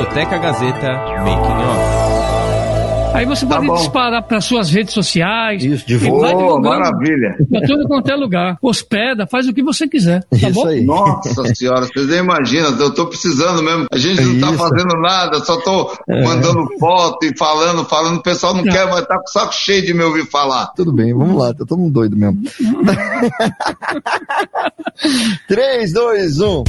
Discoteca Gazeta Making Off. Aí você Tá pode bom. disparar para suas redes sociais. Isso, divulga. vai maravilha. Pra tudo quanto é lugar. Hospeda, faz o que você quiser. Tá Isso bom? aí. Nossa senhora, vocês nem imaginam, eu tô precisando mesmo. A gente não tá Isso. fazendo nada, só tô mandando foto e falando, falando. O pessoal não É. quer, mas tá com o saco cheio de me ouvir falar. Tudo bem, vamos lá, tá todo mundo doido mesmo. 3, 2, 1.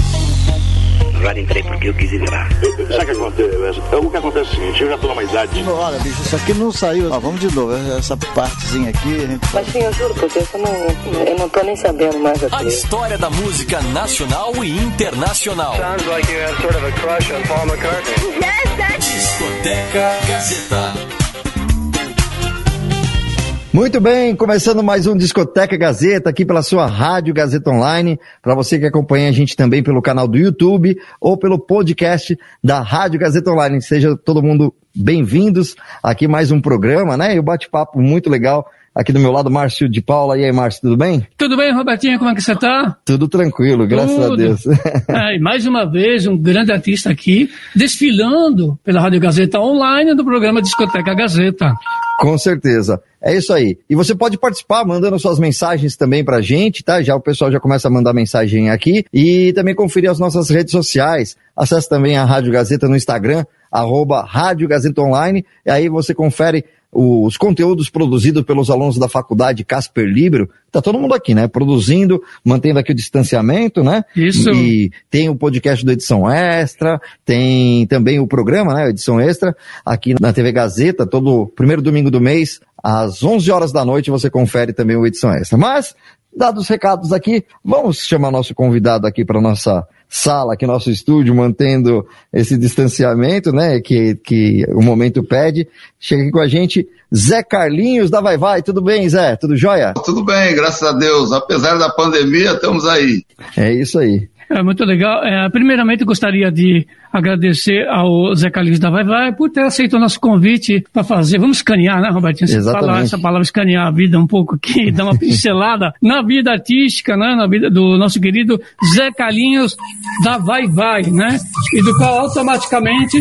Agora entrei porque eu quis entrar. Sabe o que acontece? O que acontece é o seguinte, eu já tô numa idade. Olha, bicho, isso aqui não saiu. Ó, vamos de novo. Essa partezinha aqui, a gente Mas sim, eu juro, porque eu não, eu não tô nem sabendo mais A aqui. história da música nacional e internacional. Sounds like you have sort of a crush on Paul McCartney. Discoteca Gazeta. Muito bem, começando mais um Discoteca Gazeta aqui pela sua Rádio Gazeta Online. Para você que acompanha a gente também pelo canal do YouTube ou pelo podcast da Rádio Gazeta Online. Seja todo mundo bem-vindos aqui mais um programa, né? E o bate-papo muito legal aqui do meu lado, Márcio de Paula. E aí, Márcio, tudo bem? Tudo bem, Robertinho? Como é que você tá? Tudo tranquilo, graças Tudo. a Deus. É, mais uma vez, um grande artista aqui, desfilando pela Rádio Gazeta Online do programa Discoteca Gazeta. Com certeza. É isso aí. E você pode participar mandando suas mensagens também pra gente, tá? Já o pessoal já começa a mandar mensagem aqui e também conferir as nossas redes sociais. Acesse também a Rádio Gazeta no Instagram, arroba Rádio Gazeta Online, e aí você confere os conteúdos produzidos pelos alunos da faculdade Casper Libro. Tá todo mundo aqui, né? Produzindo, mantendo aqui o distanciamento, né? Isso. E tem o podcast do Edição Extra, tem também o programa, né? Edição Extra, aqui na TV Gazeta, todo primeiro domingo do mês, às 11 horas da noite, você confere também o Edição Extra. Mas, dados os recados aqui, vamos chamar nosso convidado aqui para nossa sala, aqui nosso estúdio, mantendo esse distanciamento, né? Que, que o momento pede. Chega aqui com a gente, Zé Carlinhos da Vai Vai. Tudo bem, Zé? Tudo jóia? Tudo bem, graças a Deus. Apesar da pandemia, estamos aí. É isso aí. É muito legal. É, primeiramente, eu gostaria de agradecer ao Zé Carlinhos da Vai Vai por ter aceito o nosso convite para fazer. Vamos escanear, né, Robertinho? Você Exatamente. falar essa palavra escanear a vida um pouco aqui, dar uma pincelada na vida artística, né, na vida do nosso querido Zé Carlinhos da Vai Vai, né? E do qual automaticamente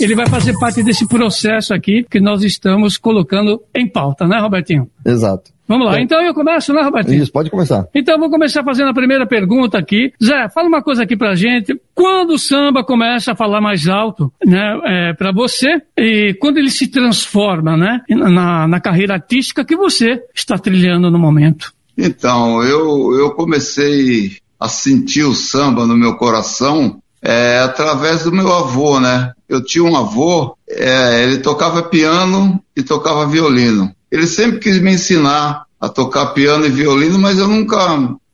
ele vai fazer parte desse processo aqui que nós estamos colocando em pauta, né, Robertinho? Exato. Vamos lá. Então eu começo, né, Robertinho? Isso, pode começar. Então, vou começar fazendo a primeira pergunta aqui. Zé, fala uma coisa aqui pra gente. Quando o samba começa a falar mais alto, né, é, para você, e quando ele se transforma, né, na, na carreira artística que você está trilhando no momento? Então, eu, eu comecei a sentir o samba no meu coração é, através do meu avô, né? Eu tinha um avô, é, ele tocava piano e tocava violino. Ele sempre quis me ensinar a tocar piano e violino, mas eu nunca,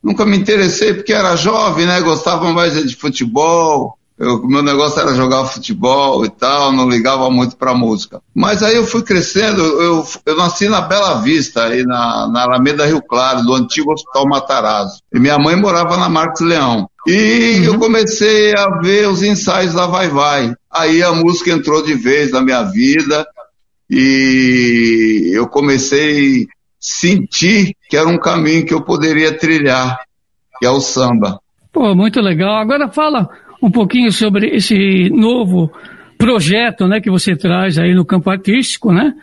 nunca me interessei porque era jovem, né? Gostava mais de futebol. Eu, meu negócio era jogar futebol e tal, não ligava muito para música. Mas aí eu fui crescendo, eu, eu nasci na Bela Vista, aí na, na Alameda Rio Claro, do antigo Hospital Matarazzo. E minha mãe morava na Marcos Leão. E eu comecei a ver os ensaios da Vai Vai. Aí a música entrou de vez na minha vida e eu comecei a sentir que era um caminho que eu poderia trilhar, que é o samba. Pô, muito legal. Agora fala um pouquinho sobre esse novo projeto, né, que você traz aí no campo artístico, né?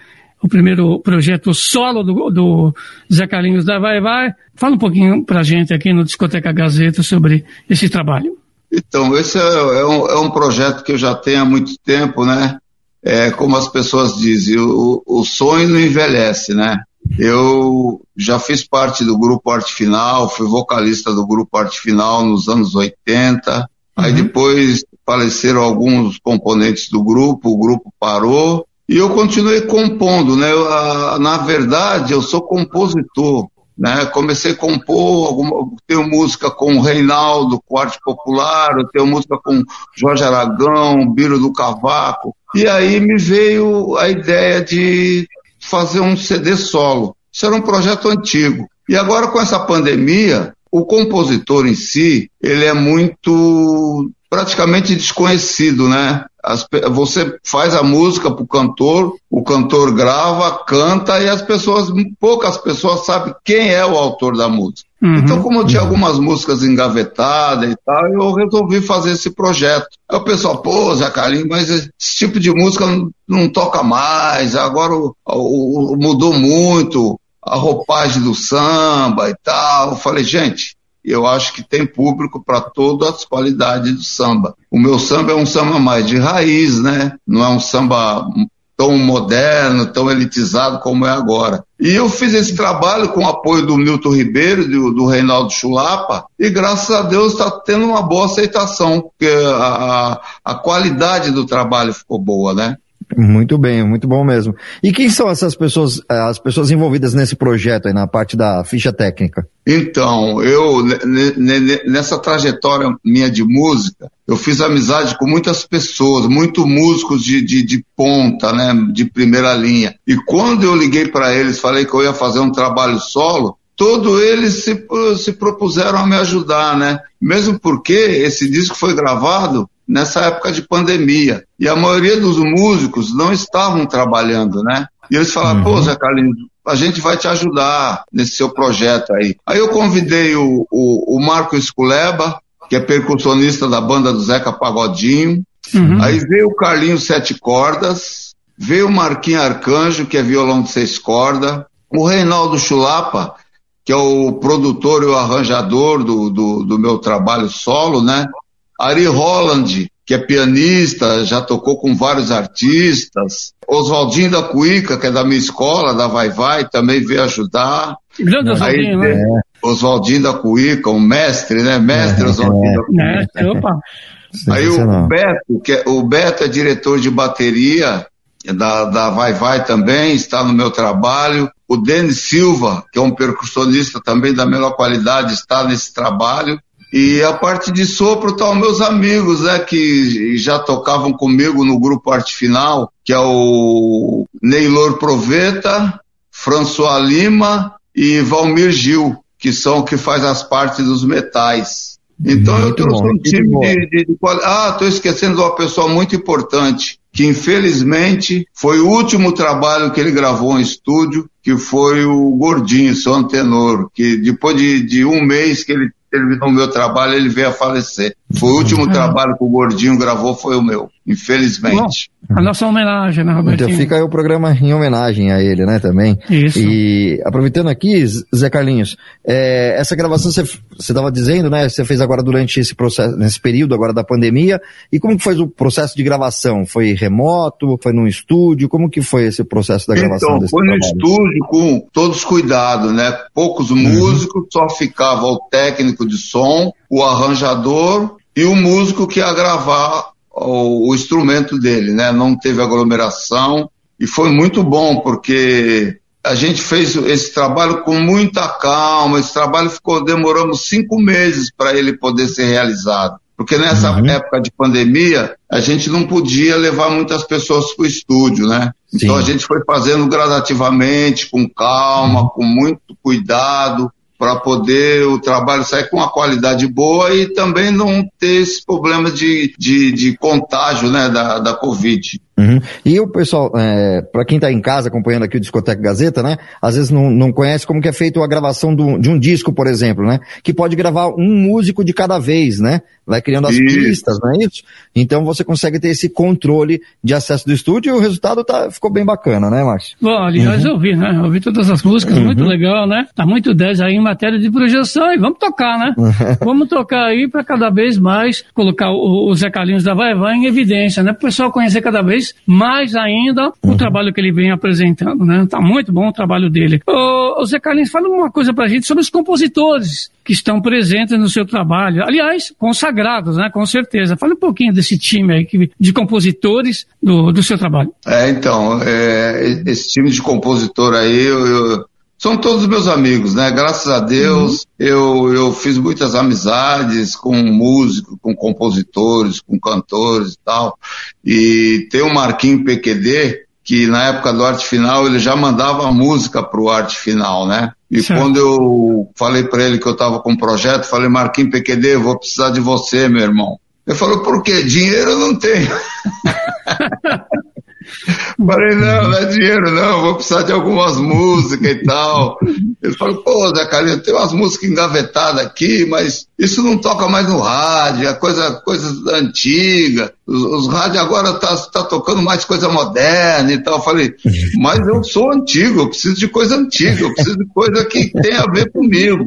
O primeiro projeto solo do, do Zé Carlinhos da Vai Vai. Fala um pouquinho pra gente aqui no Discoteca Gazeta sobre esse trabalho. Então, esse é, é, um, é um projeto que eu já tenho há muito tempo, né? É, como as pessoas dizem, o, o sonho não envelhece, né? Eu já fiz parte do grupo Arte Final, fui vocalista do grupo Arte Final nos anos 80. Uhum. Aí depois faleceram alguns componentes do grupo, o grupo parou e eu continuei compondo, né? Eu, a, na verdade, eu sou compositor, né? Comecei a compor, alguma, tenho música com o Reinaldo, com Arte Popular, eu tenho música com Jorge Aragão, Biro do Cavaco. E aí me veio a ideia de fazer um CD solo. Isso era um projeto antigo. E agora com essa pandemia, o compositor em si, ele é muito praticamente desconhecido, né? As, você faz a música para o cantor, o cantor grava, canta e as pessoas, poucas pessoas sabem quem é o autor da música. Uhum, então, como eu tinha uhum. algumas músicas engavetadas e tal, eu resolvi fazer esse projeto. Aí o pessoal, pô, Zé Carlinhos, mas esse tipo de música não, não toca mais, agora o, o, o, mudou muito a roupagem do samba e tal. Eu falei, gente, eu acho que tem público para todas as qualidades do samba. O meu samba é um samba mais de raiz, né? Não é um samba tão moderno, tão elitizado como é agora. E eu fiz esse trabalho com o apoio do Milton Ribeiro, do, do Reinaldo Chulapa, e graças a Deus está tendo uma boa aceitação, porque a, a qualidade do trabalho ficou boa, né? Muito bem, muito bom mesmo. E quem são essas pessoas, eh, as pessoas envolvidas nesse projeto aí, na parte da ficha técnica? Então, eu, nessa trajetória minha de música, eu fiz amizade com muitas pessoas, muitos músicos de, de, de ponta, né, de primeira linha. E quando eu liguei para eles, falei que eu ia fazer um trabalho solo, todos eles se, se propuseram a me ajudar, né? Mesmo porque esse disco foi gravado nessa época de pandemia. E a maioria dos músicos não estavam trabalhando, né? E eles falaram, uhum. pô, Zé Carlinhos, a gente vai te ajudar nesse seu projeto aí. Aí eu convidei o, o, o Marco Esculeba, que é percussionista da banda do Zeca Pagodinho. Uhum. Aí veio o Carlinhos Sete Cordas, veio o Marquinhos Arcanjo, que é violão de seis cordas, o Reinaldo Chulapa, que é o produtor e o arranjador do, do, do meu trabalho solo, né? Ari Holland, que é pianista, já tocou com vários artistas. Oswaldinho da Cuica, que é da minha escola, da Vai Vai, também veio ajudar. Grande Oswaldinho, né? É, Oswaldinho da Cuica, um mestre, né? Mestre é, Oswaldinho é. da Cuica. Mestre, opa. Aí o Beto, que é, o Beto é diretor de bateria da, da Vai Vai também, está no meu trabalho. O Denis Silva, que é um percussionista também da melhor qualidade, está nesse trabalho. E a parte de sopro estão tá meus amigos, né, que já tocavam comigo no grupo Arte Final, que é o Neylor Proveta, François Lima e Valmir Gil, que são que faz as partes dos metais. Então muito eu trouxe bom, um time de, de, de, Ah, estou esquecendo de uma pessoa muito importante, que infelizmente foi o último trabalho que ele gravou em estúdio, que foi o Gordinho, seu antenor, que depois de, de um mês que ele terminou o meu trabalho, ele veio a falecer. Foi o último uhum. trabalho que o Gordinho gravou, foi o meu, infelizmente. Bom, a nossa homenagem, né, Robertinho? Então fica aí o programa em homenagem a ele, né, também. Isso. E aproveitando aqui, Zé Carlinhos, é, essa gravação você estava dizendo, né, você fez agora durante esse processo, nesse período agora da pandemia, e como que foi o processo de gravação? Foi remoto? Foi num estúdio? Como que foi esse processo da gravação? Então, foi no estúdio com todos os cuidados, né, poucos uhum. músicos, só ficava o técnico de som, o arranjador e o músico que ia gravar o, o instrumento dele, né? Não teve aglomeração e foi muito bom porque a gente fez esse trabalho com muita calma. Esse trabalho ficou demoramos cinco meses para ele poder ser realizado, porque nessa uhum. época de pandemia a gente não podia levar muitas pessoas para o estúdio, né? Sim. Então a gente foi fazendo gradativamente, com calma, uhum. com muito cuidado para poder o trabalho sair com uma qualidade boa e também não ter esse problema de, de, de contágio né, da, da Covid. Uhum. E o pessoal, é, para quem está em casa acompanhando aqui o Discoteca Gazeta, né, às vezes não, não conhece como que é feito a gravação do, de um disco, por exemplo, né, que pode gravar um músico de cada vez, né, vai criando as isso. pistas, não é isso? Então você consegue ter esse controle de acesso do estúdio e o resultado tá, ficou bem bacana, né, Márcio? Bom, aliás, uhum. eu ouvi, né, eu ouvi todas as músicas, uhum. muito legal, né, tá muito 10 aí em matéria de projeção e vamos tocar, né, vamos tocar aí para cada vez mais colocar o, o Zé Carlinhos da Vai Vai em evidência, né, para o pessoal conhecer cada vez mais ainda o uhum. trabalho que ele vem apresentando, né? Tá muito bom o trabalho dele. Ô, ô Zé Carlinhos, fala uma coisa pra gente sobre os compositores que estão presentes no seu trabalho. Aliás, consagrados, né? Com certeza. Fala um pouquinho desse time aí de compositores do, do seu trabalho. É, então, é, esse time de compositor aí, eu, eu são todos meus amigos, né? Graças a Deus, uhum. eu, eu fiz muitas amizades com músicos, com compositores, com cantores e tal. E tem o Marquinho PQD, que na época do Arte Final ele já mandava música pro Arte Final, né? E certo. quando eu falei para ele que eu estava com um projeto, falei, Marquinho PQD, eu vou precisar de você, meu irmão. Ele falou, por quê? Dinheiro eu não tenho. Falei, não, não é dinheiro não, vou precisar de algumas músicas e tal. Ele falou, pô, Zé Carlinhos, tem umas músicas engavetadas aqui, mas isso não toca mais no rádio, é coisa, coisa antiga. Os, os rádios agora tá, tá tocando mais coisa moderna e tal. Eu falei, mas eu sou antigo, eu preciso de coisa antiga, eu preciso de coisa que tem a ver comigo.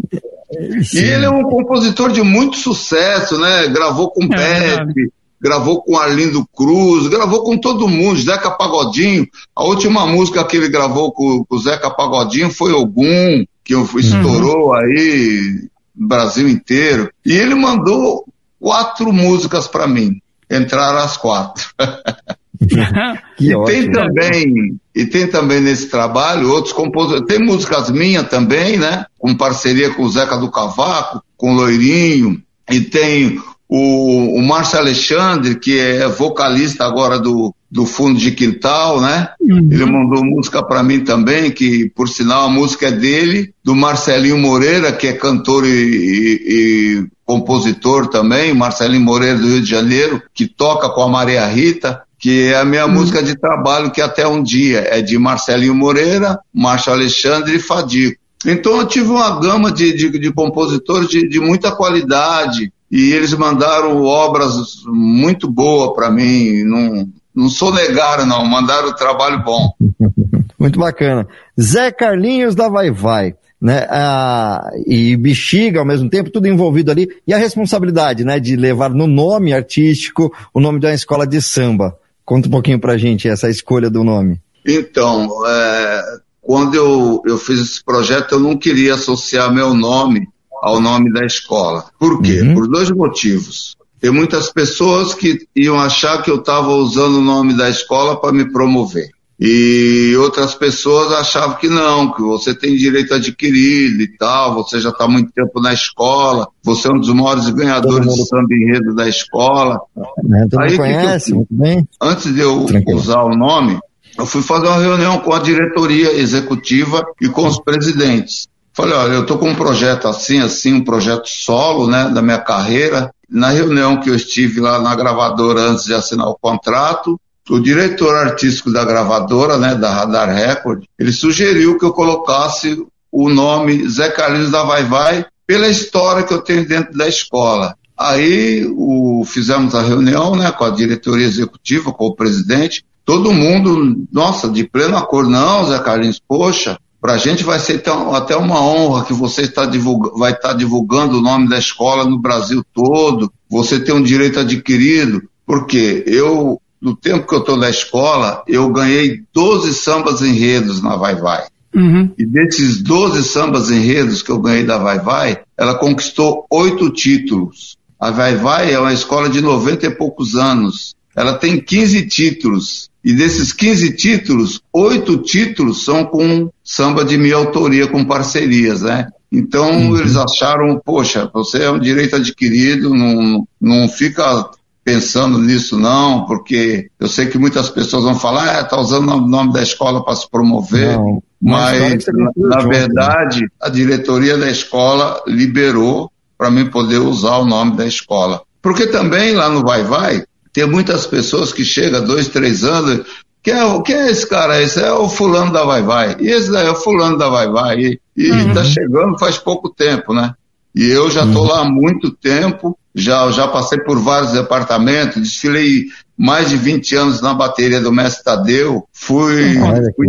E ele é um compositor de muito sucesso, né? Gravou com é, Pepe, gravou com Arlindo Cruz, gravou com todo mundo, Zeca Pagodinho. A última música que ele gravou com, com o Zeca Pagodinho foi Ogum, que estourou uhum. aí no Brasil inteiro. E ele mandou quatro músicas para mim. Entraram as quatro. e ótimo. tem também e tem também nesse trabalho outros compositores. Tem músicas minhas também, né? Com parceria com o Zeca do Cavaco, com o Loirinho. E tem o, o Márcio Alexandre, que é vocalista agora do, do Fundo de Quintal, né? Uhum. Ele mandou música para mim também, que por sinal a música é dele, do Marcelinho Moreira, que é cantor e, e, e compositor também, Marcelinho Moreira do Rio de Janeiro, que toca com a Maria Rita, que é a minha uhum. música de trabalho, que até um dia é de Marcelinho Moreira, Márcio Alexandre e Fadico. Então eu tive uma gama de, de, de compositores de, de muita qualidade, e eles mandaram obras muito boas para mim. Não, não sou negado, não. Mandaram trabalho bom. muito bacana. Zé Carlinhos da Vai Vai. Né, ah, e bexiga ao mesmo tempo, tudo envolvido ali, e a responsabilidade, né, de levar no nome artístico o nome de uma escola de samba. Conta um pouquinho pra gente essa escolha do nome. Então, é, quando eu, eu fiz esse projeto, eu não queria associar meu nome ao nome da escola. Por quê? Uhum. Por dois motivos. Tem muitas pessoas que iam achar que eu estava usando o nome da escola para me promover. E outras pessoas achavam que não, que você tem direito adquirido e tal, você já está muito tempo na escola, você é um dos maiores ganhadores mundo... de samba enredo da escola. É, Aí, conhece, que eu, muito bem. Antes de eu Tranquilo. usar o nome, eu fui fazer uma reunião com a diretoria executiva e com os presidentes. Falei, olha, eu estou com um projeto assim, assim, um projeto solo, né, da minha carreira. Na reunião que eu estive lá na gravadora antes de assinar o contrato, o diretor artístico da gravadora, né, da Radar Record, ele sugeriu que eu colocasse o nome Zé Carlinhos da Vai Vai pela história que eu tenho dentro da escola. Aí o, fizemos a reunião né, com a diretoria executiva, com o presidente, todo mundo, nossa, de pleno acordo, não, Zé Carlinhos, poxa, para a gente vai ser até uma honra que você está divulga, vai estar tá divulgando o nome da escola no Brasil todo. Você tem um direito adquirido, porque eu, no tempo que eu estou na escola, eu ganhei 12 sambas enredos na Vai Vai. Uhum. E desses 12 sambas enredos que eu ganhei da Vai Vai, ela conquistou oito títulos. A Vai Vai é uma escola de 90 e poucos anos. Ela tem 15 títulos. E desses 15 títulos, oito títulos são com samba de minha autoria, com parcerias, né? Então uhum. eles acharam, poxa, você é um direito adquirido, não, não fica pensando nisso não, porque eu sei que muitas pessoas vão falar, ah, tá usando o nome da escola para se promover, não, mas na, na verdade a diretoria da escola liberou para mim poder usar o nome da escola. Porque também lá no Vai Vai, tem muitas pessoas que chegam dois, três anos, quem é, quem é esse cara? Esse é o fulano da Vai Vai. E esse daí é o fulano da Vai Vai. E, e uhum. tá chegando faz pouco tempo, né? E eu já estou uhum. lá há muito tempo, já, já passei por vários departamentos, desfilei mais de 20 anos na bateria do Mestre Tadeu, fui, fui,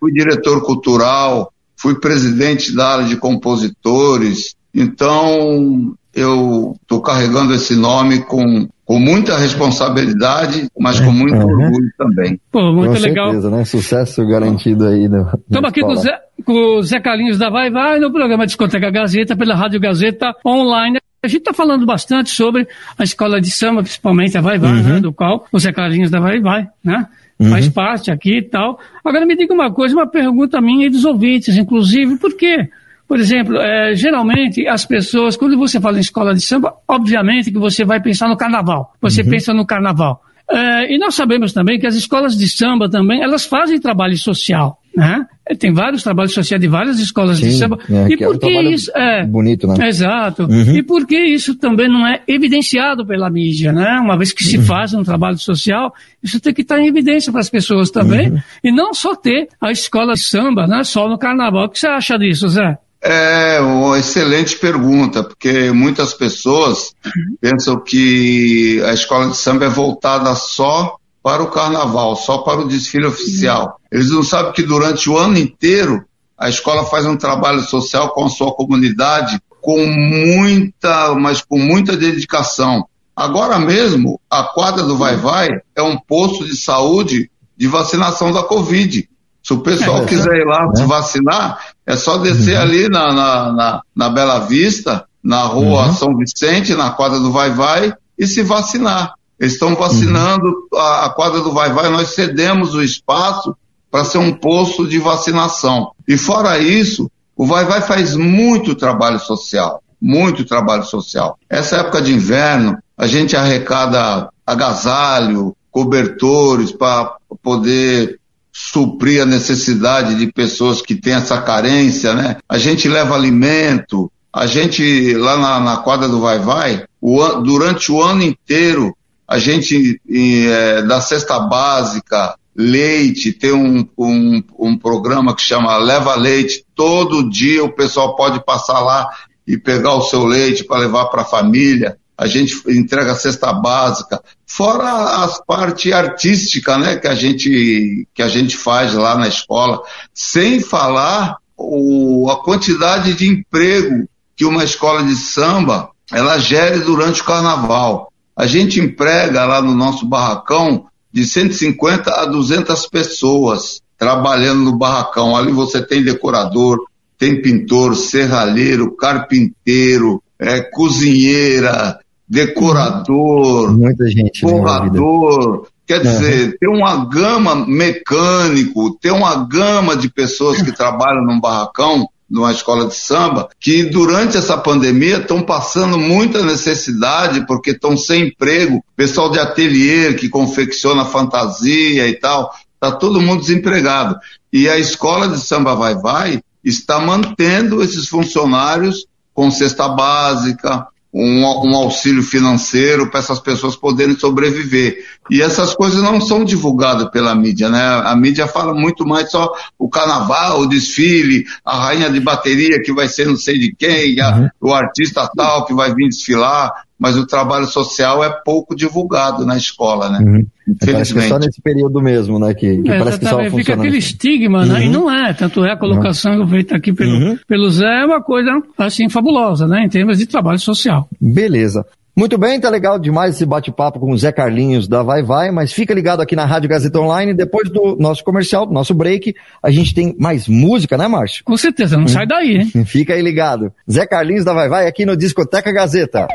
fui diretor cultural, fui presidente da área de compositores, então eu estou carregando esse nome com com muita responsabilidade, mas com muito uhum. orgulho também. Pô, muito com legal. Certeza, né? Sucesso garantido aí. Estamos aqui com o, Zé, com o Zé Carlinhos da Vai Vai no programa Discoteca Gazeta, pela Rádio Gazeta Online. A gente está falando bastante sobre a escola de samba, principalmente a Vai Vai, né? uhum. né? do qual o Zé Carlinhos da Vai Vai, né? Uhum. Faz parte aqui e tal. Agora me diga uma coisa, uma pergunta minha e dos ouvintes, inclusive, por quê? Por exemplo, é, geralmente as pessoas, quando você fala em escola de samba, obviamente que você vai pensar no carnaval. Você uhum. pensa no carnaval. É, e nós sabemos também que as escolas de samba também, elas fazem trabalho social, né? Tem vários trabalhos sociais de várias escolas Sim, de samba. é, e que é um por isso... É, bonito, né? Exato. Uhum. E por que isso também não é evidenciado pela mídia, né? Uma vez que se Uhum. faz um trabalho social, isso tem que estar em evidência para as pessoas também. Uhum. E não só ter a escola de samba, né? Só no carnaval. O que você acha disso, Zé? É uma excelente pergunta, porque muitas pessoas pensam que a escola de samba é voltada só para o carnaval, só para o desfile oficial. Eles não sabem que durante o ano inteiro a escola faz um trabalho social com a sua comunidade com muita, mas com muita dedicação. Agora mesmo, a quadra do Vai Vai é um posto de saúde de vacinação da Covid. Se o pessoal É, quiser ir lá né? se vacinar, é só descer ali na, na, na, na Bela Vista, na rua Uhum. São Vicente, na quadra do Vai Vai, e se vacinar. Eles estão vacinando a, a quadra do Vai Vai, nós cedemos o espaço para ser um posto de vacinação. E fora isso, o Vai Vai faz muito trabalho social, muito trabalho social. Essa época de inverno, a gente arrecada agasalho, cobertores para poder suprir a necessidade de pessoas que têm essa carência, né? A gente leva alimento, a gente lá na, na quadra do Vai Vai, o an- durante o ano inteiro, a gente eh, da cesta básica, leite, tem um, um, um programa que chama Leva Leite, todo dia o pessoal pode passar lá e pegar o seu leite para levar para a família. A gente entrega a cesta básica, fora as parte artística, né, que a gente que a gente faz lá na escola, sem falar o, a quantidade de emprego que uma escola de samba ela gere durante o carnaval. A gente emprega lá no nosso barracão de 150 a 200 pessoas trabalhando no barracão. Ali você tem decorador, tem pintor, serralheiro, carpinteiro, é, cozinheira, decorador, Muita gente né, forrador. Quer Uhum. dizer, tem uma gama mecânico, tem uma gama de pessoas que trabalham num barracão, numa escola de samba, que durante essa pandemia estão passando muita necessidade porque estão sem emprego. Pessoal de ateliê que confecciona fantasia e tal, está todo mundo desempregado. E a escola de samba Vai Vai está mantendo esses funcionários com cesta básica, um, um auxílio financeiro para essas pessoas poderem sobreviver. E essas coisas não são divulgadas pela mídia, né? A mídia fala muito mais só o carnaval, o desfile, a rainha de bateria que vai ser não sei de quem, a- o artista tal que vai vir desfilar, mas o trabalho social é pouco divulgado na escola, né? Uhum. Parece que é só Infelizmente. nesse período mesmo, né? Que, que É, parece que só fica funciona. aquele assim. estigma, né? E Uhum. não é. Tanto é a colocação feita aqui pelo, Uhum. pelo Zé é uma coisa, assim, fabulosa, né? Em termos de trabalho social. Beleza. Muito bem, tá legal demais esse bate-papo com o Zé Carlinhos da Vai Vai, mas fica ligado aqui na Rádio Gazeta Online. Depois do nosso comercial, do nosso break, a gente tem mais música, né, Márcio? Com certeza, não sai daí, hein? Fica aí ligado. Zé Carlinhos da Vai Vai aqui no Discoteca Gazeta.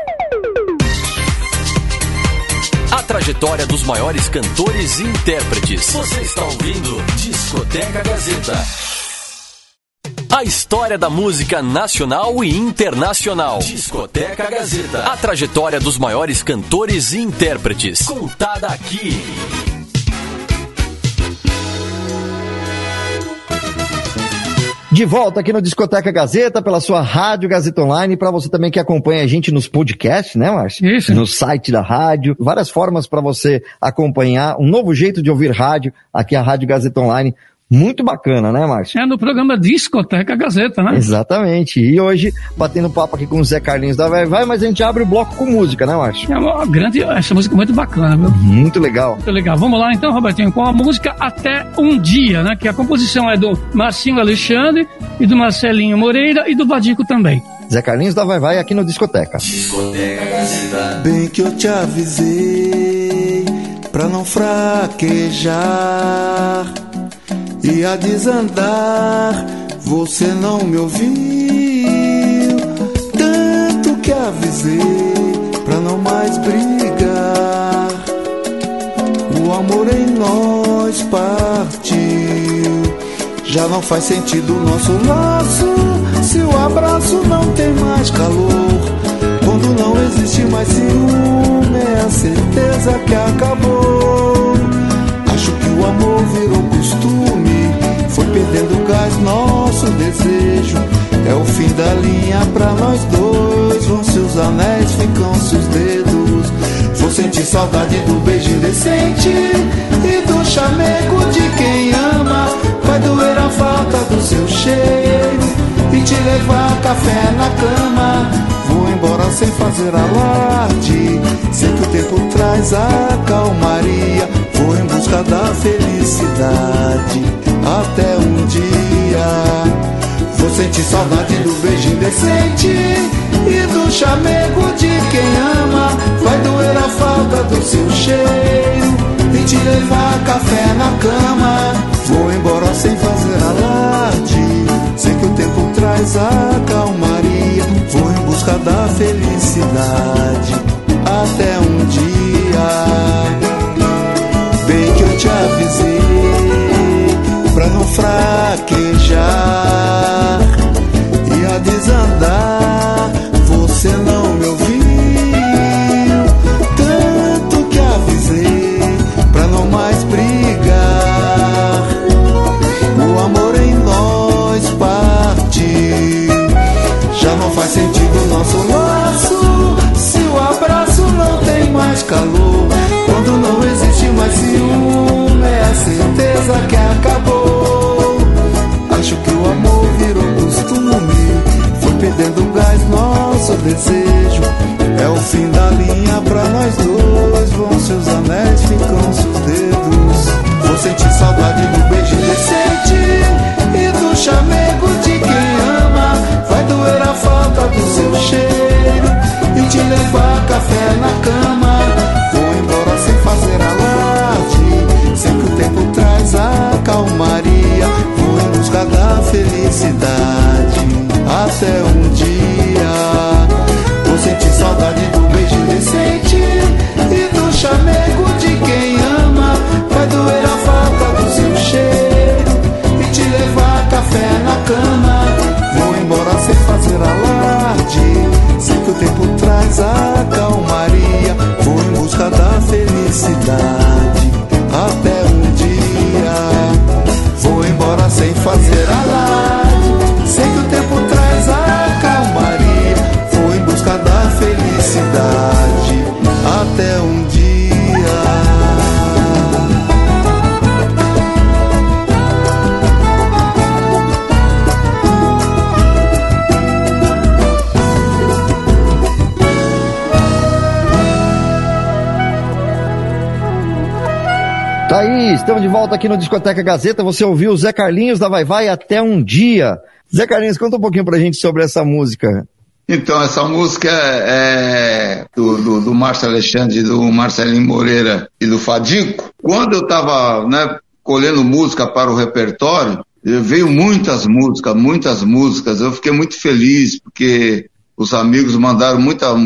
Trajetória dos maiores cantores e intérpretes. Você está ouvindo Discoteca Gazeta. A história da música nacional e internacional. Discoteca Gazeta. A trajetória dos maiores cantores e intérpretes. Contada aqui. De volta aqui no Discoteca Gazeta, pela sua Rádio Gazeta Online, para você também que acompanha a gente nos podcasts, né, Márcio? Isso. No site da rádio, várias formas para você acompanhar, um novo jeito de ouvir rádio, aqui a Rádio Gazeta Online. Muito bacana, né, Márcio? É no programa Discoteca Gazeta, né? Exatamente. E hoje, batendo papo aqui com o Zé Carlinhos da Vai Vai, mas a gente abre o bloco com música, né, Márcio? É uma grande, essa música é muito bacana, viu? Muito legal. Muito legal. Vamos lá então, Robertinho, com a música Até um Dia, né? Que a composição é do Marcinho Alexandre e do Marcelinho Moreira e do Vadico também. Zé Carlinhos da Vai Vai aqui no Discoteca. Bem que eu te avisei pra não fraquejar e a desandar. Você não me ouviu, tanto que avisei pra não mais brigar. O amor em nós partiu. Já não faz sentido o nosso laço se o abraço não tem mais calor. Quando não existe mais ciúme, é a certeza que acabou. O amor virou costume, foi perdendo gás nosso desejo. É o fim da linha pra nós dois. Vão seus anéis, ficam seus dedos. Vou sentir saudade do beijo indecente e do chamego de quem ama. Vai doer a falta do seu cheiro e te levar café na cama. Vou embora sem fazer alarde. Sei que o tempo traz a calmaria. Busca da felicidade. Até um dia. Vou sentir saudade do beijo indecente e do chamego de quem ama. Vai doer a falta do seu cheiro e te levar café na cama. Vou embora sem fazer alarde. Sei que o tempo traz a calmaria. Vou em busca da felicidade. Até um dia, pra não fraquejar pra nós dois. Vão seus anéis, ficam seus dedos. Vou sentir saudade do beijo decente e do chamego de quem ama. Vai doer a falta do seu cheiro e te levar café na cama. Vou embora sem fazer alarde. Sei que o tempo traz a calmaria. Vou em busca da felicidade. Até um dia. Sentir saudade do beijo decente e do chamego de quem ama. Vai doer a falta do seu cheiro e te levar café na cama. Vou embora sem fazer alarde. Sei que o tempo traz a calmaria. Vou em busca da felicidade. Até um dia. Vou embora sem fazer alarde. Estamos de volta aqui no Discoteca Gazeta. Você ouviu o Zé Carlinhos da Vai Vai até um dia. Zé Carlinhos, conta um pouquinho pra gente sobre essa música. Então, essa música é do, do, do Márcio Alexandre, do Marcelinho Moreira e do Fadico. Quando eu estava né, colhendo música para o repertório, veio muitas músicas, muitas músicas. Eu fiquei muito feliz, porque os amigos mandaram muitas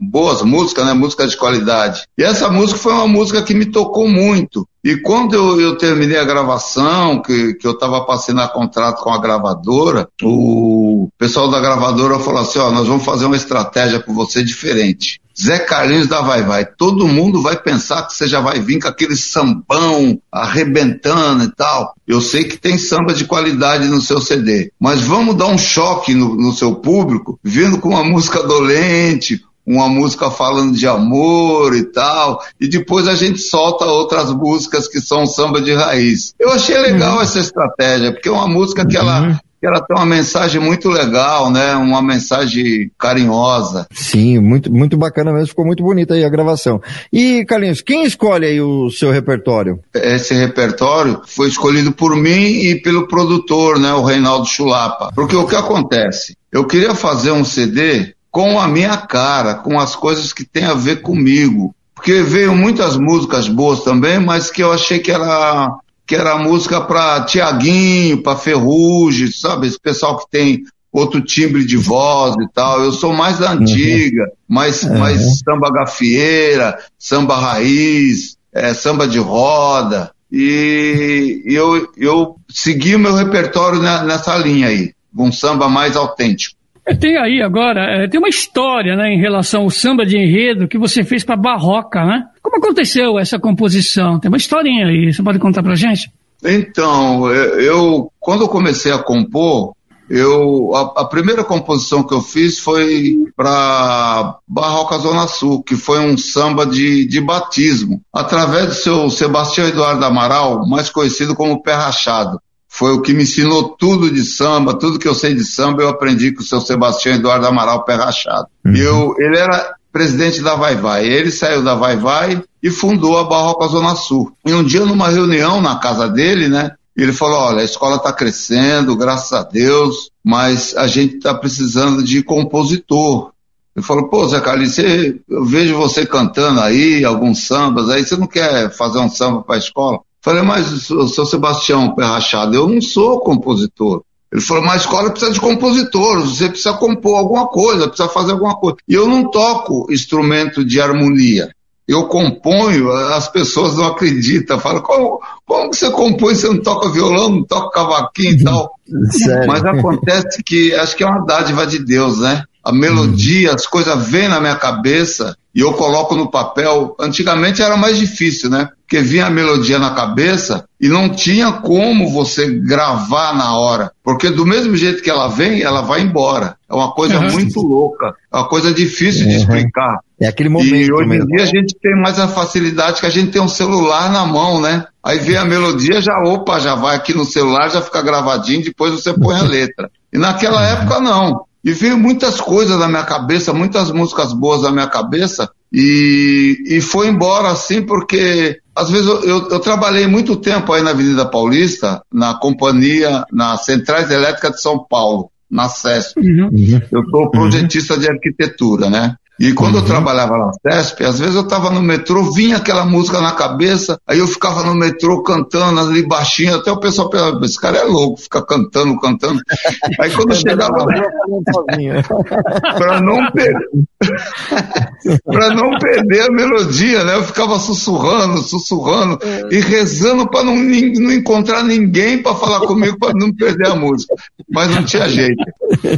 boas músicas, né? Músicas de qualidade. E essa música foi uma música que me tocou muito. E quando eu, eu terminei a gravação, que, que eu estava para assinar contrato com a gravadora, o pessoal da gravadora falou assim, ó, nós vamos fazer uma estratégia com você diferente. Zé Carlinhos da Vai Vai. Todo mundo vai pensar que você já vai vir com aquele sambão arrebentando e tal. Eu sei que tem samba de qualidade no seu CD, mas vamos dar um choque no, no seu público, vindo com uma música dolente, uma música falando de amor e tal, e depois a gente solta outras músicas que são samba de raiz. Eu achei legal uhum. essa estratégia, porque é uma música que ela que ela tem uma mensagem muito legal, né? Uma mensagem carinhosa. Sim, muito, muito bacana mesmo, ficou muito bonita aí a gravação. E, Carlinhos, quem escolhe aí o seu repertório? Esse repertório foi escolhido por mim e pelo produtor, né? O Reinaldo Chulapa. Porque o que acontece? Eu queria fazer um CD com a minha cara, com as coisas que tem a ver comigo. Porque veio muitas músicas boas também, mas que eu achei que era que era música para Tiaguinho, para Ferrugem, sabe? Esse pessoal que tem outro timbre de voz e tal. Eu sou mais da antiga, uhum. mais, uhum. mais samba gafieira, samba raiz, é, samba de roda. E eu, eu segui o meu repertório nessa linha aí, um samba mais autêntico. É, Tem aí agora, é, tem uma história né, em relação ao samba de enredo que você fez para Barroca, né? Como aconteceu essa composição? Tem uma historinha aí, você pode contar pra gente? Então, eu, eu- quando eu comecei a compor, eu a, a primeira composição que eu fiz foi para Barroca Zona Sul, que foi um samba de, de batismo, através do seu Sebastião Eduardo Amaral, mais conhecido como Pé Rachado. Foi o que me ensinou tudo de samba, tudo que eu sei de samba eu aprendi com o seu Sebastião Eduardo Amaral Pé Rachado. E eu, ele era presidente da Vai Vai. Ele saiu da Vai Vai e fundou a Barroca Zona Sul. E um dia, numa reunião na casa dele, né? Ele falou: olha, a escola está crescendo, graças a Deus, mas a gente está precisando de compositor. Ele falou: pô, Zé Carlinhos, você, eu vejo você cantando aí, alguns sambas aí, você não quer fazer um samba para a escola? Falei, mas o seu Sebastião Pé Rachado, eu não sou compositor. Ele falou, mas a escola precisa de compositores, você precisa compor alguma coisa, precisa fazer alguma coisa. E eu não toco instrumento de harmonia. Eu componho, as pessoas não acreditam, falam, como, como você compõe, você não toca violão, não toca cavaquinho e tal? Sério. Mas acontece que acho que é uma dádiva de Deus, né? A melodia, as coisas vêm na minha cabeça e eu coloco no papel. Antigamente era mais difícil, né? Porque vinha a melodia na cabeça e não tinha como você gravar na hora. Porque do mesmo jeito que ela vem, ela vai embora. É uma coisa Uhum. muito louca. É uma coisa difícil de Uhum. explicar. É aquele E momento hoje em dia a gente tem mais a facilidade que a gente tem um celular na mão, né? Aí vem a melodia, já opa, já vai aqui no celular, já fica gravadinho, depois você põe a letra. E naquela época não. E veio muitas coisas na minha cabeça, muitas músicas boas na minha cabeça, e, e foi embora assim, porque às vezes eu, eu, eu trabalhei muito tempo aí na Avenida Paulista, na companhia, nas Centrais Elétricas de São Paulo, na CESP. Uhum. Eu sou projetista de arquitetura, né? E quando eu trabalhava na CESP, às vezes eu estava no metrô, vinha aquela música na cabeça, aí eu ficava no metrô cantando ali baixinho, até o pessoal pensava, esse cara é louco, fica cantando, cantando. Aí quando eu chegava lá, para não perder para não perder a melodia, né? Eu ficava sussurrando, sussurrando e rezando para não, não encontrar ninguém para falar comigo para não perder a música. Mas não tinha jeito.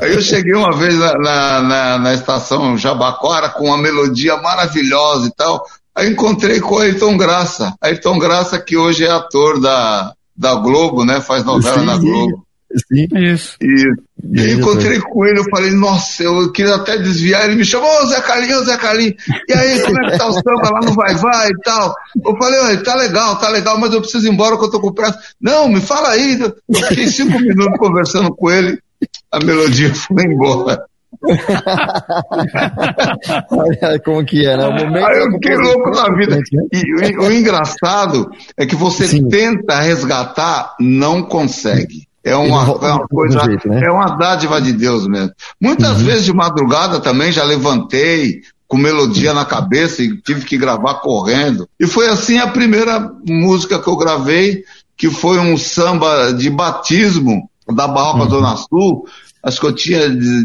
Aí eu cheguei uma vez na, na, na- na estação Com uma melodia maravilhosa e tal. Aí encontrei com o Ayrton Graça. Ayrton Graça que hoje é ator da, da Globo, né? Faz novela Sim, na. Globo. Sim. Isso. E, e aí encontrei com ele, eu falei, nossa, eu queria até desviar, ele me chamou, ô Zé Carlinhos, ô Zé Carlinhos, e aí, como é que tá o samba lá no Vai Vai e tal? Eu falei, "Olha, tá legal, tá legal, mas eu preciso ir embora que eu tô com pressa. Não, me fala aí, eu fiquei cinco minutos conversando com ele, a melodia foi embora. Olha como que é, né? O momento eu é fiquei louco na vida. né? E o, o engraçado é que você Sim. tenta resgatar, não consegue. É uma, é uma coisa, jeito, né? é uma dádiva de Deus mesmo. Muitas vezes de madrugada também já levantei com melodia na cabeça e tive que gravar correndo. E foi assim a primeira música que eu gravei, que foi um samba de batismo da Barroca Zona Sul. Acho que eu tinha de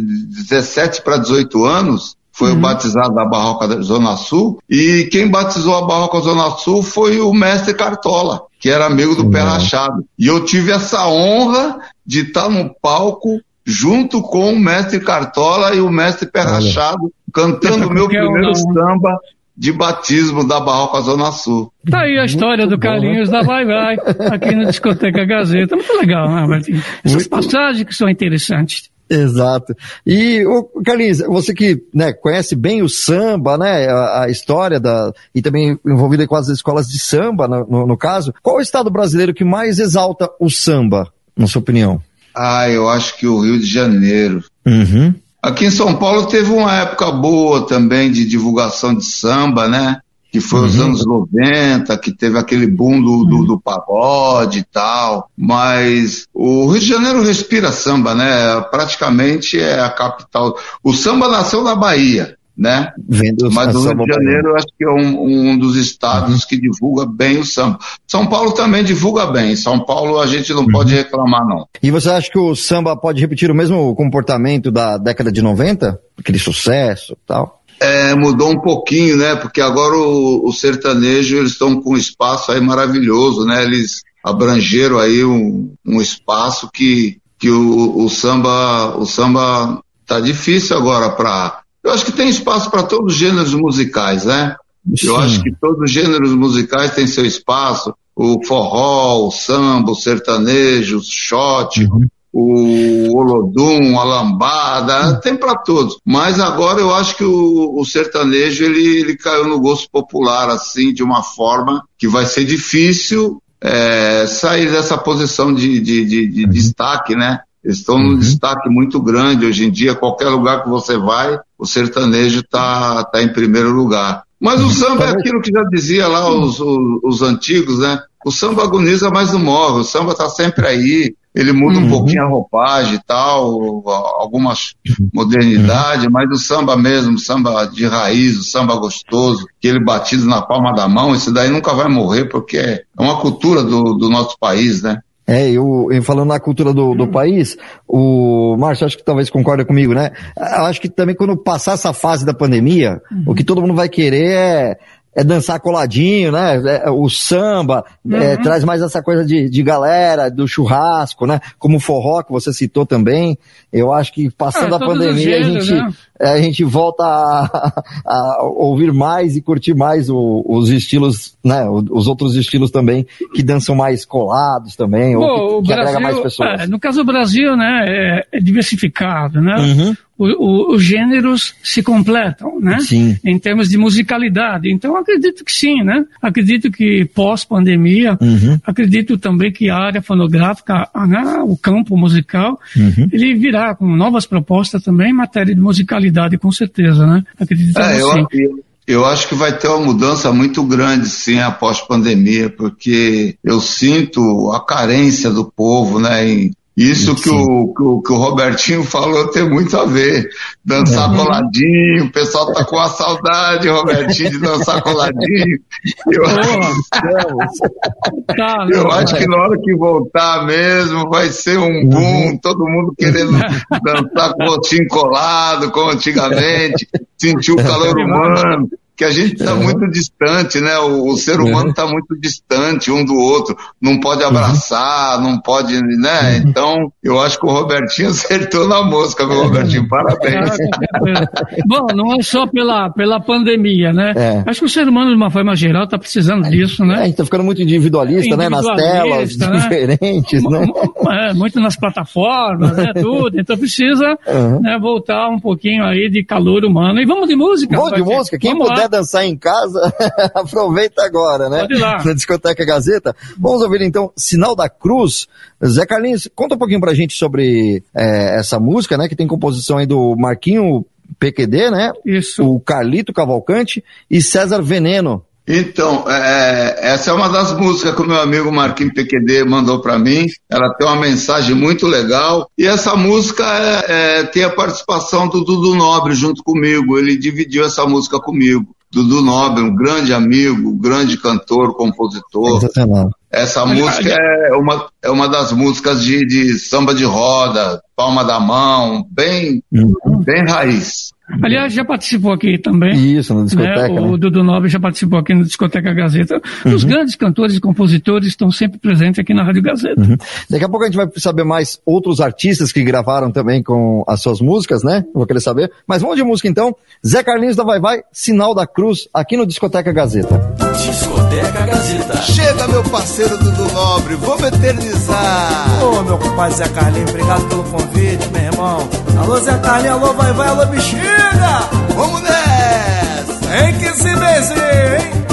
17 para 18 anos. Foi o batizado da Barroca da Zona Sul. E quem batizou a Barroca Zona Sul foi o mestre Cartola, que era amigo do Pé Rachado. E eu tive essa honra de estar no palco junto com o mestre Cartola e o mestre Pé Rachado, cantando o meu um primeiro não. samba de batismo da Barroca Zona Sul. Tá aí a história do Carlinhos da Vai Vai, aqui na Discoteca Gazeta. Muito legal, né, Martinho? Essas passagens que são interessantes. Exato. E, o Carlinhos, você que né, conhece bem o samba, né, a, a história da, e também envolvida com as escolas de samba, no, no- no caso, qual é o estado brasileiro que mais exalta o samba, na sua opinião? Ah, eu acho que o Rio de Janeiro. Uhum. Aqui em São Paulo teve uma época boa também de divulgação de samba, né? Que foi os anos 90, que teve aquele boom do, do, do pagode e tal. Mas o Rio de Janeiro respira samba, né? Praticamente é a capital. O samba nasceu na Bahia, né? Vendo Mas o Rio de Janeiro eu acho que é um, um dos estados que divulga bem o samba. São Paulo também divulga bem. São Paulo a gente não pode reclamar, não. E você acha que o samba pode repetir o mesmo comportamento da década de 90? Aquele sucesso e tal? É, mudou um pouquinho, né? Porque agora o, o sertanejo eles estão com um espaço aí maravilhoso, né? Eles abrangeram aí um, um espaço que, que o, o samba o samba tá difícil agora para. Eu acho que tem espaço para todos os gêneros musicais, né? Eu acho que todos os gêneros musicais têm seu espaço. O forró, o samba, o sertanejo, o shot, uhum. o olodum, a lambada, uhum. tem para todos. Mas agora eu acho que o, o sertanejo ele, ele caiu no gosto popular assim de uma forma que vai ser difícil é, sair dessa posição de, de, de, de uhum. destaque, né? Eles estão num uhum. destaque muito grande hoje em dia. Qualquer lugar que você vai, o sertanejo está tá em primeiro lugar. Mas o samba é aquilo que já dizia lá os, os, os antigos, né? O samba agoniza, mas não morre. O samba está sempre aí. Ele muda uhum. um pouquinho a roupagem e tal, algumas modernidades, mas o samba mesmo, o samba de raiz, o samba gostoso, aquele batido na palma da mão, isso daí nunca vai morrer, porque é uma cultura do, do nosso país, né? É, eu, eu, falando na cultura do, do país, o Márcio, acho que talvez concorda comigo, né? Acho que também quando passar essa fase da pandemia, o que todo mundo vai querer é é dançar coladinho, né? É, o samba é, uhum. é, traz mais essa coisa de, de galera, do churrasco, né? Como o forró que você citou também. Eu acho que passando ah, a pandemia a gente, né? É, a gente volta a, a, ouvir mais e curtir mais o, os estilos, né? Os outros estilos também que dançam mais colados também, Bom, ou que, que Brasil, mais pessoas. É, no caso do Brasil, né? É, é diversificado, né? Uhum o, o, os gêneros se completam, né? Sim. Em termos de musicalidade. Então, acredito que sim, né? Acredito que pós-pandemia, uhum. acredito também que a área fonográfica, né? o campo musical, uhum. ele virá com novas propostas também em matéria de musicalidade, com certeza, né? Acredito é, eu, sim. Eu, eu acho que vai ter uma mudança muito grande, sim, após pandemia, porque eu sinto a carência do povo, né, em, isso que o, que o, que, o, Robertinho falou tem muito a ver. Dançar uhum. coladinho, o pessoal tá com a saudade, Robertinho, de dançar coladinho. Eu, tá, eu acho que na hora que voltar mesmo vai ser um boom, uhum. todo mundo querendo dançar com o colado, como antigamente, sentir o calor humano que a gente está muito distante, né? O, o ser humano está muito distante um do outro, não pode uhum. abraçar, uhum. não pode, né? Uhum. Então, eu acho que o Robertinho acertou na mosca, meu Robertinho, parabéns. Bom, não é só pela, pela pandemia, né? É. Acho que o ser humano, de uma forma geral, está precisando disso, né? É, a gente está ficando muito individualista, individualista, né? Nas telas né? diferentes, né? É, muito nas plataformas, né? Tudo. Então precisa uhum. né, voltar um pouquinho aí de calor humano. E vamos de música. Vamos de música. Quem vamos puder dançar em casa, aproveita agora, né? Pode ir lá. Na Discoteca Gazeta. Vamos ouvir então Sinal da Cruz. Zé Carlinhos, conta um pouquinho pra gente sobre é, essa música, né? Que tem composição aí do Marquinho PQD, né? Isso. O Carlito Cavalcante e César Veneno. Então, é, essa é uma das músicas que o meu amigo Marquinhos PQD mandou para mim. Ela tem uma mensagem muito legal. E essa música é, é, tem a participação do Dudu Nobre junto comigo. Ele dividiu essa música comigo. Dudu Nobre, um grande amigo, grande cantor, compositor. Essa música é uma, é uma das músicas de, de samba de roda, palma da mão, bem, uhum. bem raiz. Aliás, já participou aqui também. Isso, na discoteca. Né? O né? Dudu Nobre já participou aqui na Discoteca Gazeta. Uhum. Os grandes cantores e compositores estão sempre presentes aqui na Rádio Gazeta. Uhum. Daqui a pouco a gente vai saber mais outros artistas que gravaram também com as suas músicas, né? Vou querer saber. Mas vamos de música então. Zé Carlinhos da Vai Vai, Sinal da Cruz, aqui no Discoteca Gazeta. Discoteca Gazeta. Chega, meu parceiro Dudu Nobre, vamos eternizar. Ô, meu compadre Zé Carlinhos, obrigado pelo convite, meu irmão. Alô, Zé Carlinhos, alô, Vai Vai, alô, bichinho. Vamos nessa! Tem que se benzer, hein?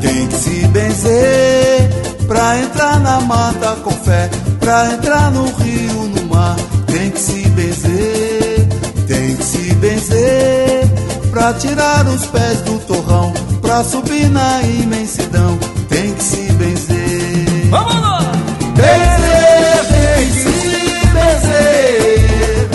Tem que se benzer pra entrar na mata com fé, pra entrar no rio, no mar. Tem que se benzer, tem que se benzer pra tirar os pés do torrão, pra subir na imensidão. Tem que se benzer. Vamos lá! Benzer, tem que se benzer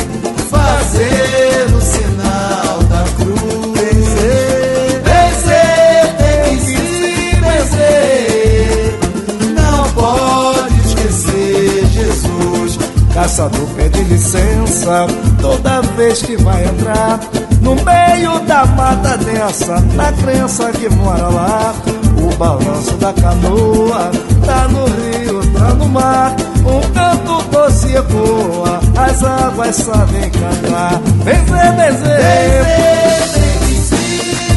fazer o sinal da cruz. Vencer, vencer, tem que se vencer. Não pode esquecer Jesus. Caçador pede licença toda vez que vai entrar da mata densa, na crença que mora lá. O balanço da canoa tá no rio, tá no mar. Um canto doce ecoa, as águas sabem cantar. Benzer, benzer,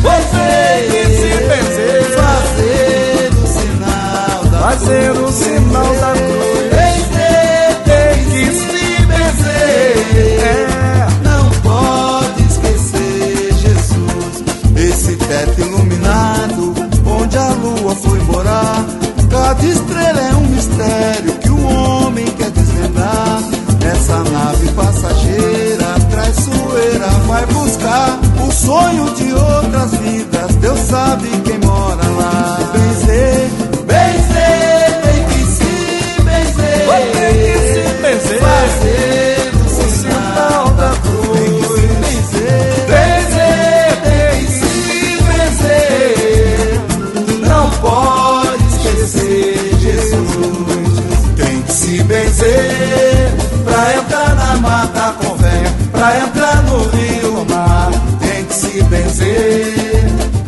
você tem que se benzer, fazer o sinal da fazer o sinal da cruz. Tem que se benzer, é. Teto iluminado, onde a lua foi morar. Cada estrela é um mistério que o homem quer desvendar. Nessa nave passageira, traiçoeira, vai buscar o sonho de outras vidas. Deus sabe quem mora lá. Benzer, benzer, pra entrar no rio mar. Tem que se benzer,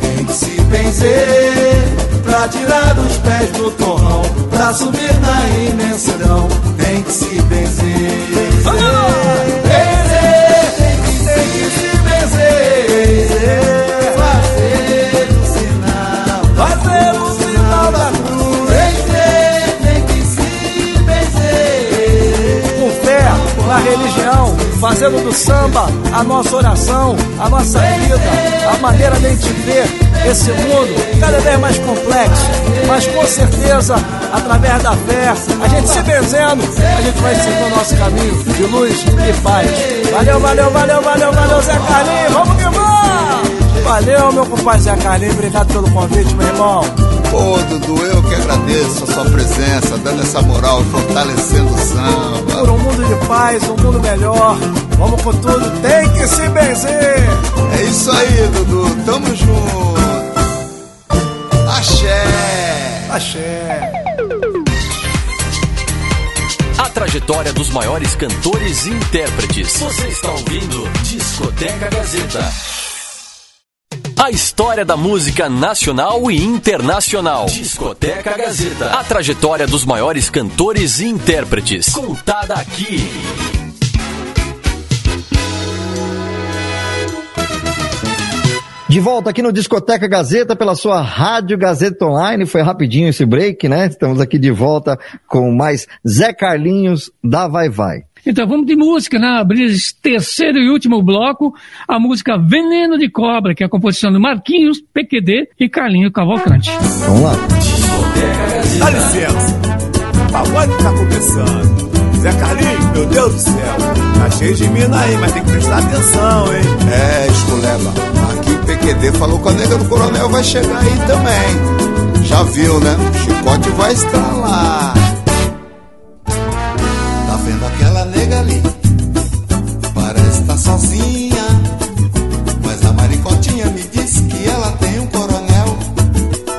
tem que se benzer pra tirar dos pés do torrão, pra subir na imensidão. Tem que se. Benzer, fazendo do samba a nossa oração, a nossa vida, a maneira de a gente ver esse mundo cada vez mais complexo. Mas com certeza, através da fé, a gente se benzendo, a gente vai seguir o nosso caminho de luz e paz. Valeu, valeu, valeu, valeu, valeu, Zé Carlinhos, vamos que vamos! Valeu, meu compadre Zé Carlinhos, obrigado pelo convite, meu irmão. Pô, Dudu, eu que agradeço a sua presença, dando essa moral, fortalecendo o samba. Por um mundo de paz, um mundo melhor. Vamos com tudo, tem que se benzer. É isso aí, Dudu, tamo junto. Axé! Axé. A trajetória dos maiores cantores e intérpretes. Você está ouvindo Discoteca Gazeta. A história da música nacional e internacional. Discoteca Gazeta. A trajetória dos maiores cantores e intérpretes. Contada aqui. De volta aqui no Discoteca Gazeta pela sua Rádio Gazeta Online. Foi rapidinho esse break, né? Estamos aqui de volta com mais Zé Carlinhos da Vai Vai. Então vamos de música, né? Abrir esse terceiro e último bloco, a música Veneno de Cobra, que é a composição do Marquinhos, PQD e Carlinho Cavalcante. Vamos lá. Dá licença. O pagode tá começando. Zé Carlinhos, meu Deus do céu. Tá cheio de mina aí, mas tem que prestar atenção, hein? É, esculeba. Aqui o PQD falou que a nega do coronel vai chegar aí também. Já viu, né? O chicote vai estralar. Sozinha. Mas a maricotinha me disse que ela tem um coronel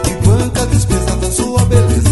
que banca a despesa da sua beleza.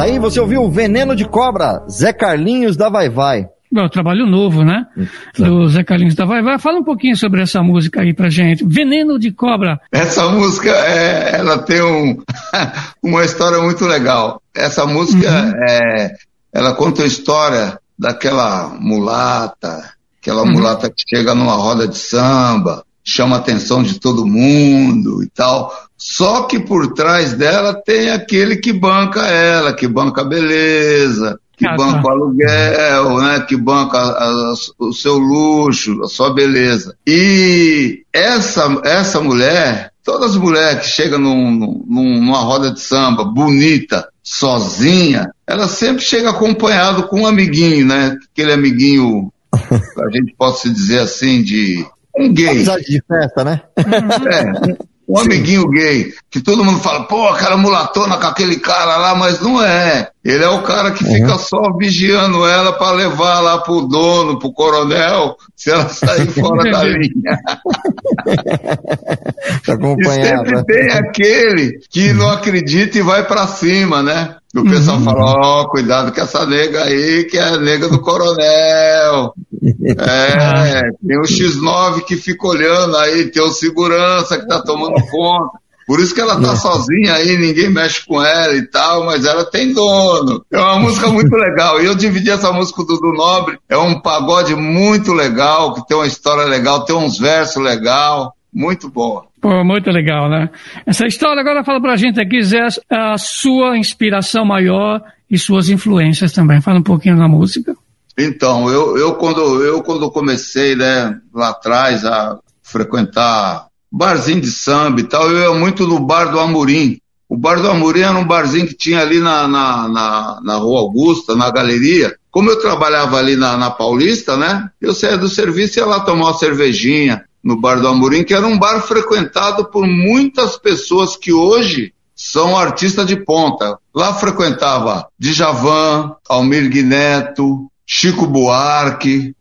Tá aí, você ouviu Veneno de Cobra, Zé Carlinhos da Vai Vai. Bom, trabalho novo, né? Do Zé Carlinhos da Vai Vai. Fala um pouquinho sobre essa música aí pra gente. Veneno de Cobra. Essa música, é, ela tem um, uma história muito legal. Essa música, Uhum. é, ela conta a história daquela mulata, aquela Uhum. mulata que chega numa roda de samba, chama a atenção de todo mundo e tal. Só que por trás dela tem aquele que banca ela, que banca a beleza, que Ah, banca tá. o aluguel, né? Que banca a- a- o seu luxo, a sua beleza. E essa, essa mulher, todas as mulheres que chegam num, num- numa roda de samba bonita, sozinha, ela sempre chega acompanhado com um amiguinho, né? Aquele amiguinho, a gente pode se dizer assim, de um gay. Amizade de festa, né? É, um, um amiguinho gay, que todo mundo fala, pô, aquela mulatona com aquele cara lá, mas não é. Ele é o cara que fica só vigiando ela para levar lá pro dono, pro coronel, se ela sair fora da linha. Pra E sempre né? tem aquele que não acredita e vai pra cima, né? O pessoal fala, ó, cuidado com essa nega aí, que é a nega do coronel. É, tem o X9 que fica olhando aí, tem o segurança que tá tomando conta. Por isso que ela tá sozinha aí, ninguém mexe com ela e tal, mas ela tem dono. É uma música muito legal. E eu dividi essa música com o Dudu Nobre. É um pagode muito legal, que tem uma história legal, tem uns versos legal, muito boa. Pô, muito legal, né? Essa história agora fala pra gente aqui, Zé, a sua inspiração maior e suas influências também. Fala um pouquinho da música. Então, eu, eu, quando, eu quando comecei, né, lá atrás a frequentar barzinho de samba e tal, eu ia muito no bar do Amorim. O bar do Amorim era um barzinho que tinha ali na, na, na, na Rua Augusta, na galeria. Como eu trabalhava ali na, na Paulista, né, eu saía do serviço e ia lá tomar uma cervejinha no bar do Amorim, que era um bar frequentado por muitas pessoas que hoje são artistas de ponta. Lá frequentava Djavan, Almir Neto, Chico Buarque.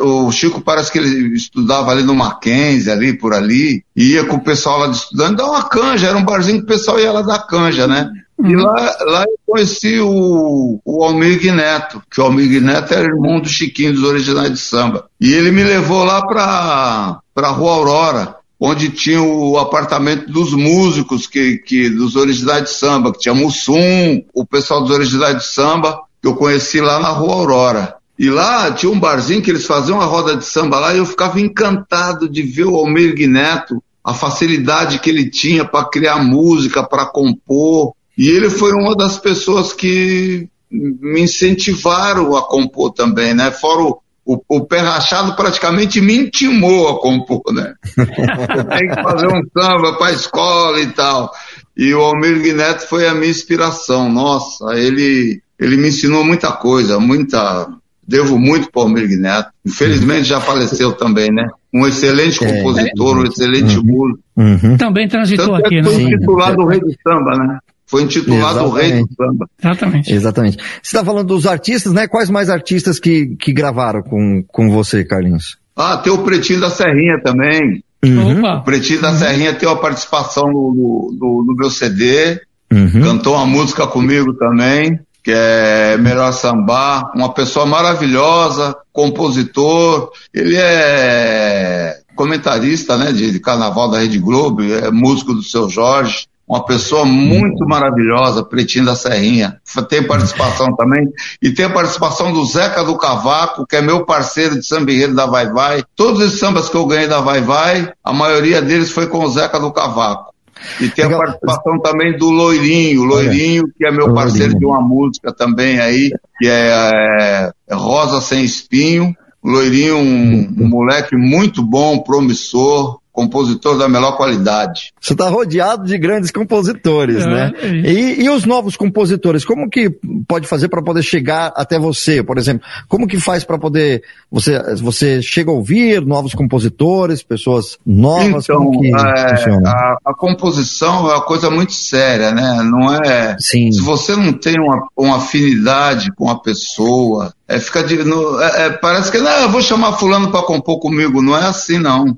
O Chico parece que ele estudava ali no Mackenzie, ali por ali, e ia com o pessoal lá de estudante dar uma canja, era um barzinho que o pessoal ia lá dar canja, né? E lá, lá eu conheci o, o Almir Neto, que o Almir Neto era irmão do Chiquinho dos Originais de Samba. E ele me levou lá pra, pra Rua Aurora, onde tinha o apartamento dos músicos que, que dos Originais de Samba, que tinha Mussum, o pessoal dos Originais de Samba, que eu conheci lá na Rua Aurora. E lá tinha um barzinho que eles faziam uma roda de samba lá e eu ficava encantado de ver o Almir Neto, a facilidade que ele tinha para criar música, para compor. E ele foi uma das pessoas que me incentivaram a compor também, né? Fora o, o, o pé rachado praticamente me intimou a compor, né? Tem que fazer um samba para escola e tal. E o Almir Neto foi a minha inspiração. Nossa, ele, ele me ensinou muita coisa, muita. Devo muito para o Almir Neto. Infelizmente já faleceu também, né? Um excelente É, compositor, um excelente músico. Uhum. Também transitou Tanto é aqui, foi né? Sim. intitulado o Rei do Samba, né? Foi intitulado o Rei do Samba. Exatamente. Exatamente. Você está falando dos artistas, né? Quais mais artistas que, que gravaram com, com você, Carlinhos? Ah, tem o Pretinho da Serrinha também. Uhum. O Pretinho da Serrinha tem uma participação no, no, no- no meu CD. Uhum. Cantou uma música comigo também, que é Melhor Sambar. Uma pessoa maravilhosa, compositor. Ele é comentarista, né, de, de Carnaval da Rede Globo, é músico do Seu Jorge. Uma pessoa muito maravilhosa, Pretinho da Serrinha. Tem participação também. E tem a participação do Zeca do Cavaco, que é meu parceiro de samba enredo da Vai Vai. Todos os sambas que eu ganhei da Vai Vai, a maioria deles foi com o Zeca do Cavaco. E tem a Legal. participação também do Loirinho, Loirinho, que é meu parceiro de uma música também aí, que é, é Rosa Sem Espinho. Loirinho, um, um moleque muito bom, promissor, compositor da melhor qualidade. Você está rodeado de grandes compositores, É, né? é E, e os novos compositores, como que pode fazer para poder chegar até você, por exemplo? Como que faz para poder você você chega a ouvir novos compositores, pessoas novas? Então, como que é, funciona? a, a composição é uma coisa muito séria, né? Não é. Sim. Se você não tem uma, uma afinidade com a pessoa, é, fica de, no- é, é, parece que não, eu vou chamar fulano para compor comigo. Não é assim, não.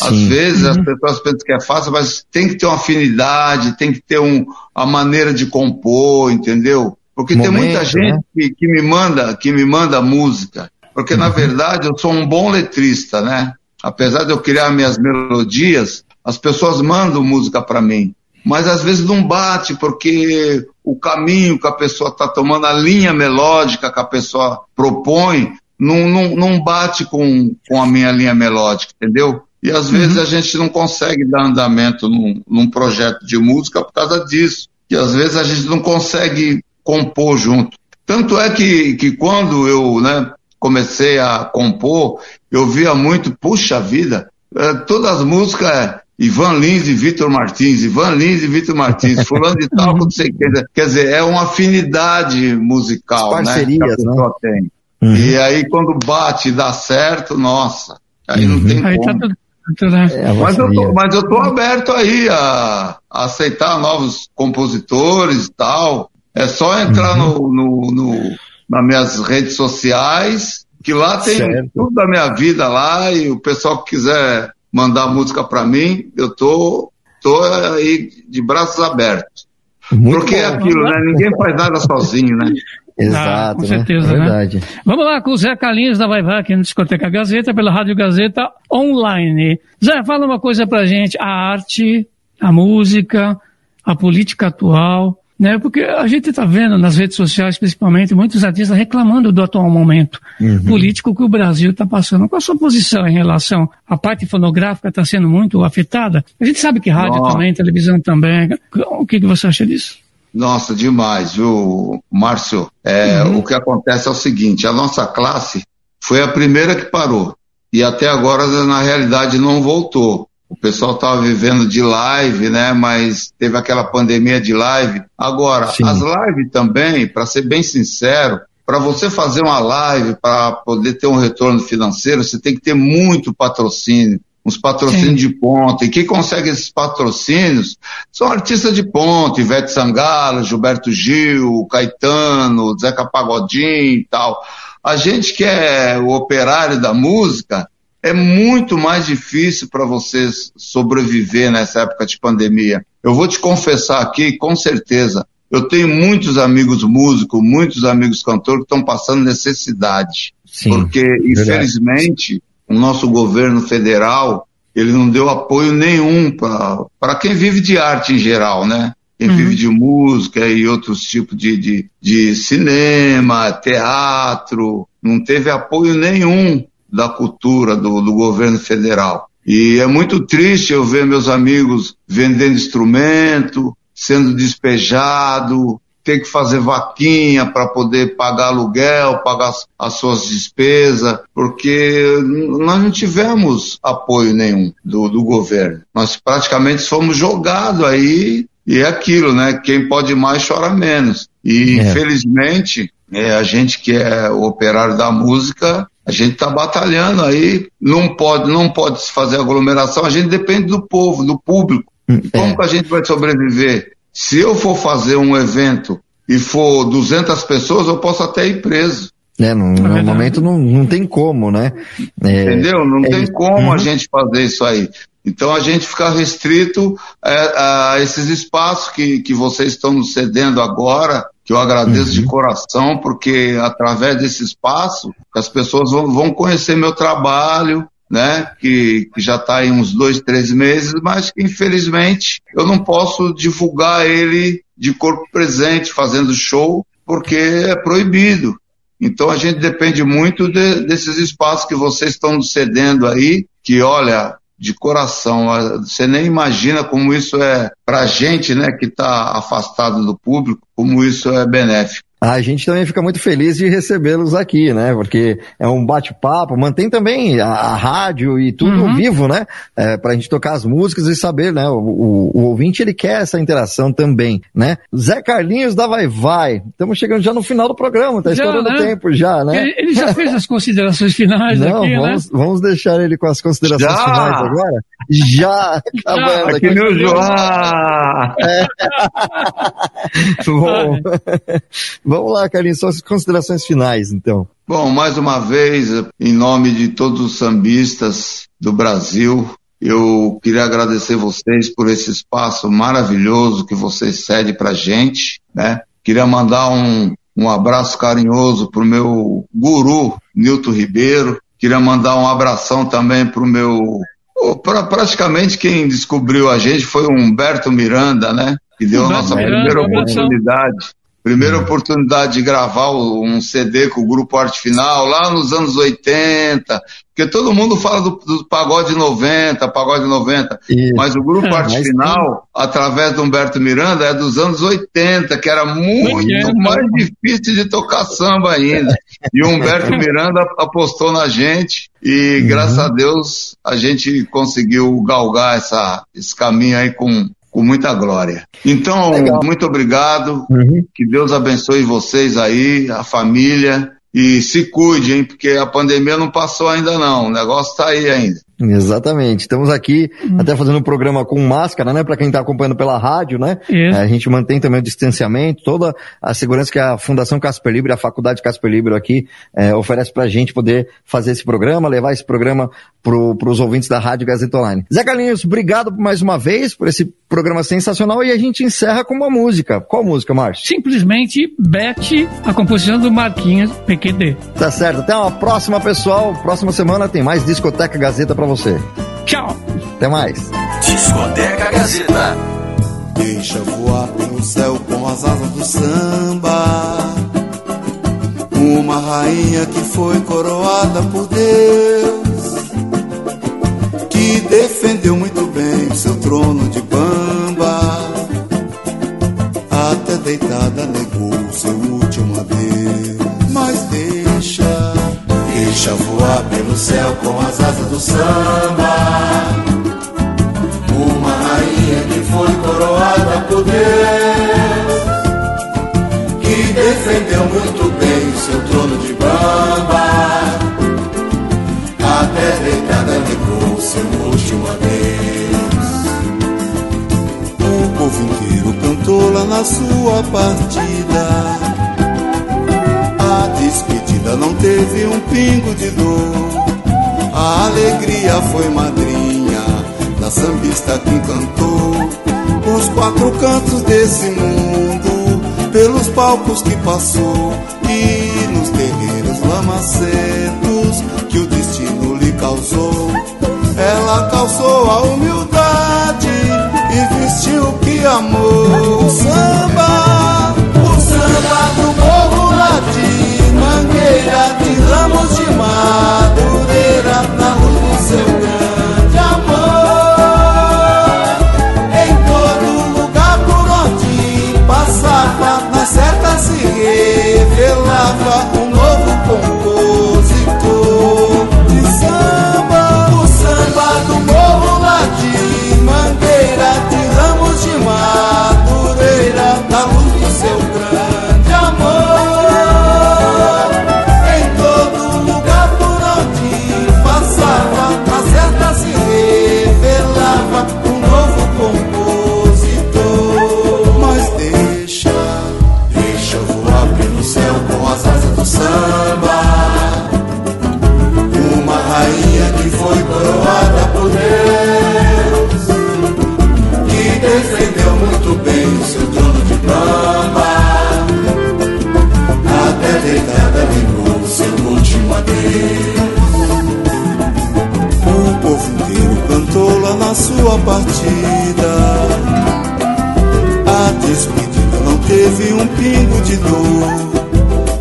Às Sim. vezes as pessoas pensam que é fácil, mas tem que ter uma afinidade, tem que ter um, a maneira de compor, entendeu? Porque Momento, tem muita gente né? que, que, me manda, que me manda música. Porque, uhum. na verdade, eu sou um bom letrista, né? Apesar de eu criar minhas melodias, as pessoas mandam música para mim. Mas às vezes não bate, porque o caminho que a pessoa está tomando, a linha melódica que a pessoa propõe, não, não, não bate com, com a minha linha melódica, entendeu? E às uhum. vezes a gente não consegue dar andamento num, num projeto de música por causa disso. E às vezes a gente não consegue compor junto. Tanto é que, que quando eu né, comecei a compor, eu via muito, puxa vida, é, todas as músicas Ivan Lins e Vitor Martins, Ivan Lins e Vitor Martins, fulano de tal, não sei. Quer dizer, é uma afinidade musical, As parcerias, né? Que a pessoa né? tem. Uhum. E aí quando bate e dá certo, nossa, aí uhum. não tem aí tá como. Tá tudo... É, mas, eu tô, mas eu tô aberto aí a, a aceitar novos compositores e tal. É só entrar uhum. no, no, no, nas minhas redes sociais, que lá tem certo. tudo da minha vida lá, e o pessoal que quiser mandar música para mim, eu tô, tô aí de braços abertos. Muito Porque é bom. é aquilo, né? Ninguém faz nada sozinho, né? Exato, ah, com né? certeza, é verdade. Né? Vamos lá com o Zé Carlinhos da Vai Vai aqui no Discoteca Gazeta, pela Rádio Gazeta Online. Zé, fala uma coisa pra gente, a arte, a música, a política atual, né? Porque a gente está vendo nas redes sociais, principalmente, muitos artistas reclamando do atual momento uhum. político que o Brasil está passando. Qual a sua posição em relação à parte fonográfica está sendo muito afetada? A gente sabe que rádio Nossa. também, televisão também. O que, que você acha disso? Nossa, demais, viu, Márcio? É, uhum. O que acontece é o seguinte: a nossa classe foi a primeira que parou. E até agora, na realidade, não voltou o pessoal estava vivendo de live, né? Mas teve aquela pandemia de live. Agora, Sim. as lives também, para ser bem sincero, para você fazer uma live, para poder ter um retorno financeiro, você tem que ter muito patrocínio, uns patrocínios Sim. de ponta. E quem consegue esses patrocínios são artistas de ponta, Ivete Sangalo, Gilberto Gil, Caetano, Zeca Pagodinho e tal. A gente que é o operário da música, é muito mais difícil para vocês sobreviver nessa época de pandemia. Eu vou te confessar aqui, com certeza, eu tenho muitos amigos músicos, muitos amigos cantores que estão passando necessidade. Sim, porque, verdade. infelizmente, o nosso governo federal, ele não deu apoio nenhum para quem vive de arte em geral, né? Quem uhum. vive de música e outros tipos de, de, de cinema, teatro, não teve apoio nenhum da cultura do, do governo federal. E é muito triste eu ver meus amigos vendendo instrumento, sendo despejado, ter que fazer vaquinha para poder pagar aluguel, pagar as suas despesas, porque nós não tivemos apoio nenhum do, do governo. Nós praticamente fomos jogados aí e é aquilo, né? Quem pode mais chora menos. E é. infelizmente é, a gente que é o operário da música a gente está batalhando aí, não pode, não pode se fazer aglomeração, a gente depende do povo, do público. Hum, como é. que a gente vai sobreviver? Se eu for fazer um evento e for 200 pessoas, eu posso até ir preso. É, no, no é momento não, não tem como, né? É, Entendeu? Não é, tem como uhum. a gente fazer isso aí. Então a gente fica restrito a, é, a esses espaços que, que vocês estão nos cedendo agora, que eu agradeço uhum. de coração, porque através desse espaço as pessoas vão, vão conhecer meu trabalho, né, que, que já está aí uns dois, três meses, mas que infelizmente eu não posso divulgar ele de corpo presente, fazendo show, porque é proibido. Então a gente depende muito de, desses espaços que vocês estão cedendo aí, que olha, de coração. Você nem imagina como isso é para gente, né, que está afastado do público, como isso é benéfico. A gente também fica muito feliz de recebê-los aqui, né? Porque é um bate-papo, mantém também a, a, rádio e tudo uhum. vivo, né? É, pra gente tocar as músicas e saber, né? O, o, o, ouvinte, ele quer essa interação também, né? Zé Carlinhos da Vai Vai. Estamos chegando já no final do programa, tá já, estourando o né? tempo já, né? Ele, ele, já fez as considerações finais Não, aqui, vamos, né? vamos deixar ele com as considerações já. finais agora? Já! Acabando aqui, aqui meu João! É. Bom, vamos lá, Carlinhos, suas considerações finais, então. Bom, mais uma vez, em nome de todos os sambistas do Brasil, eu queria agradecer vocês por esse espaço maravilhoso que vocês cedem para gente, né? Queria mandar um, um abraço carinhoso para o meu guru, Nilton Ribeiro. Queria mandar um abração também para o meu. Pra, praticamente quem descobriu a gente foi o Humberto Miranda, né? Que deu a nossa Miranda, primeira abração. oportunidade. Primeira oportunidade de gravar um CD com o Grupo Arte Final, lá nos anos 80, porque todo mundo fala do, do pagode 90, pagode 90, Isso. mas o Grupo É, Arte mas Final, através do Humberto Miranda, é dos anos 80, que era muito 80. mais difícil de tocar samba ainda. E o Humberto Miranda apostou na gente e, graças a Deus, a gente conseguiu galgar essa, esse caminho aí com, com muita glória. Então, Legal. muito obrigado. Uhum. Que Deus abençoe vocês aí, a família. E se cuide, hein? Porque a pandemia não passou ainda não. O negócio tá aí ainda. Exatamente. Estamos aqui até fazendo um programa com máscara, né? Para quem está acompanhando pela rádio, né? Isso. É, A gente mantém também o distanciamento, toda a segurança que a Fundação Casper Libre, a Faculdade Casper Libre aqui é, oferece para a gente poder fazer esse programa, levar esse programa para os ouvintes da Rádio Gazeta Online. Zé Carlinhos, obrigado mais uma vez por esse programa sensacional e a gente encerra com uma música. Qual música, Márcio? Simplesmente Beth, a composição do Marquinhos PQD. Tá certo. Até uma próxima, pessoal. Próxima semana tem mais Discoteca Gazeta para você. Tchau! Até mais. Discoteca Gazeta. Deixa voar pelo céu com as asas do samba. Uma rainha que foi coroada por Deus, que defendeu muito bem o seu trono de bamba. Até deitada negou o seu deixa voar pelo céu com as asas do samba. Uma rainha que foi coroada por Deus, que defendeu muito bem o seu trono de bamba. Até deitada negou seu último adeus. O povo inteiro cantou lá na sua partida. A despedida não teve um pingo de dor. A alegria foi madrinha da sambista que encantou os quatro cantos desse mundo, pelos palcos que passou e nos terreiros lamacentos que o destino lhe causou. Ela calçou a humildade e vestiu o que amou. O samba, o samba partida. A despedida não teve um pingo de dor.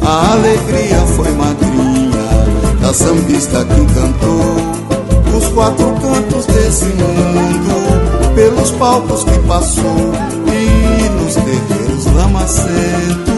A alegria foi madrinha da sambista que cantou os quatro cantos desse mundo, pelos palcos que passou e nos terreiros lamacentos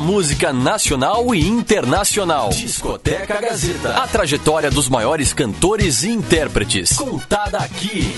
música nacional e internacional. Discoteca Gazeta. A trajetória dos maiores cantores e intérpretes. Contada aqui.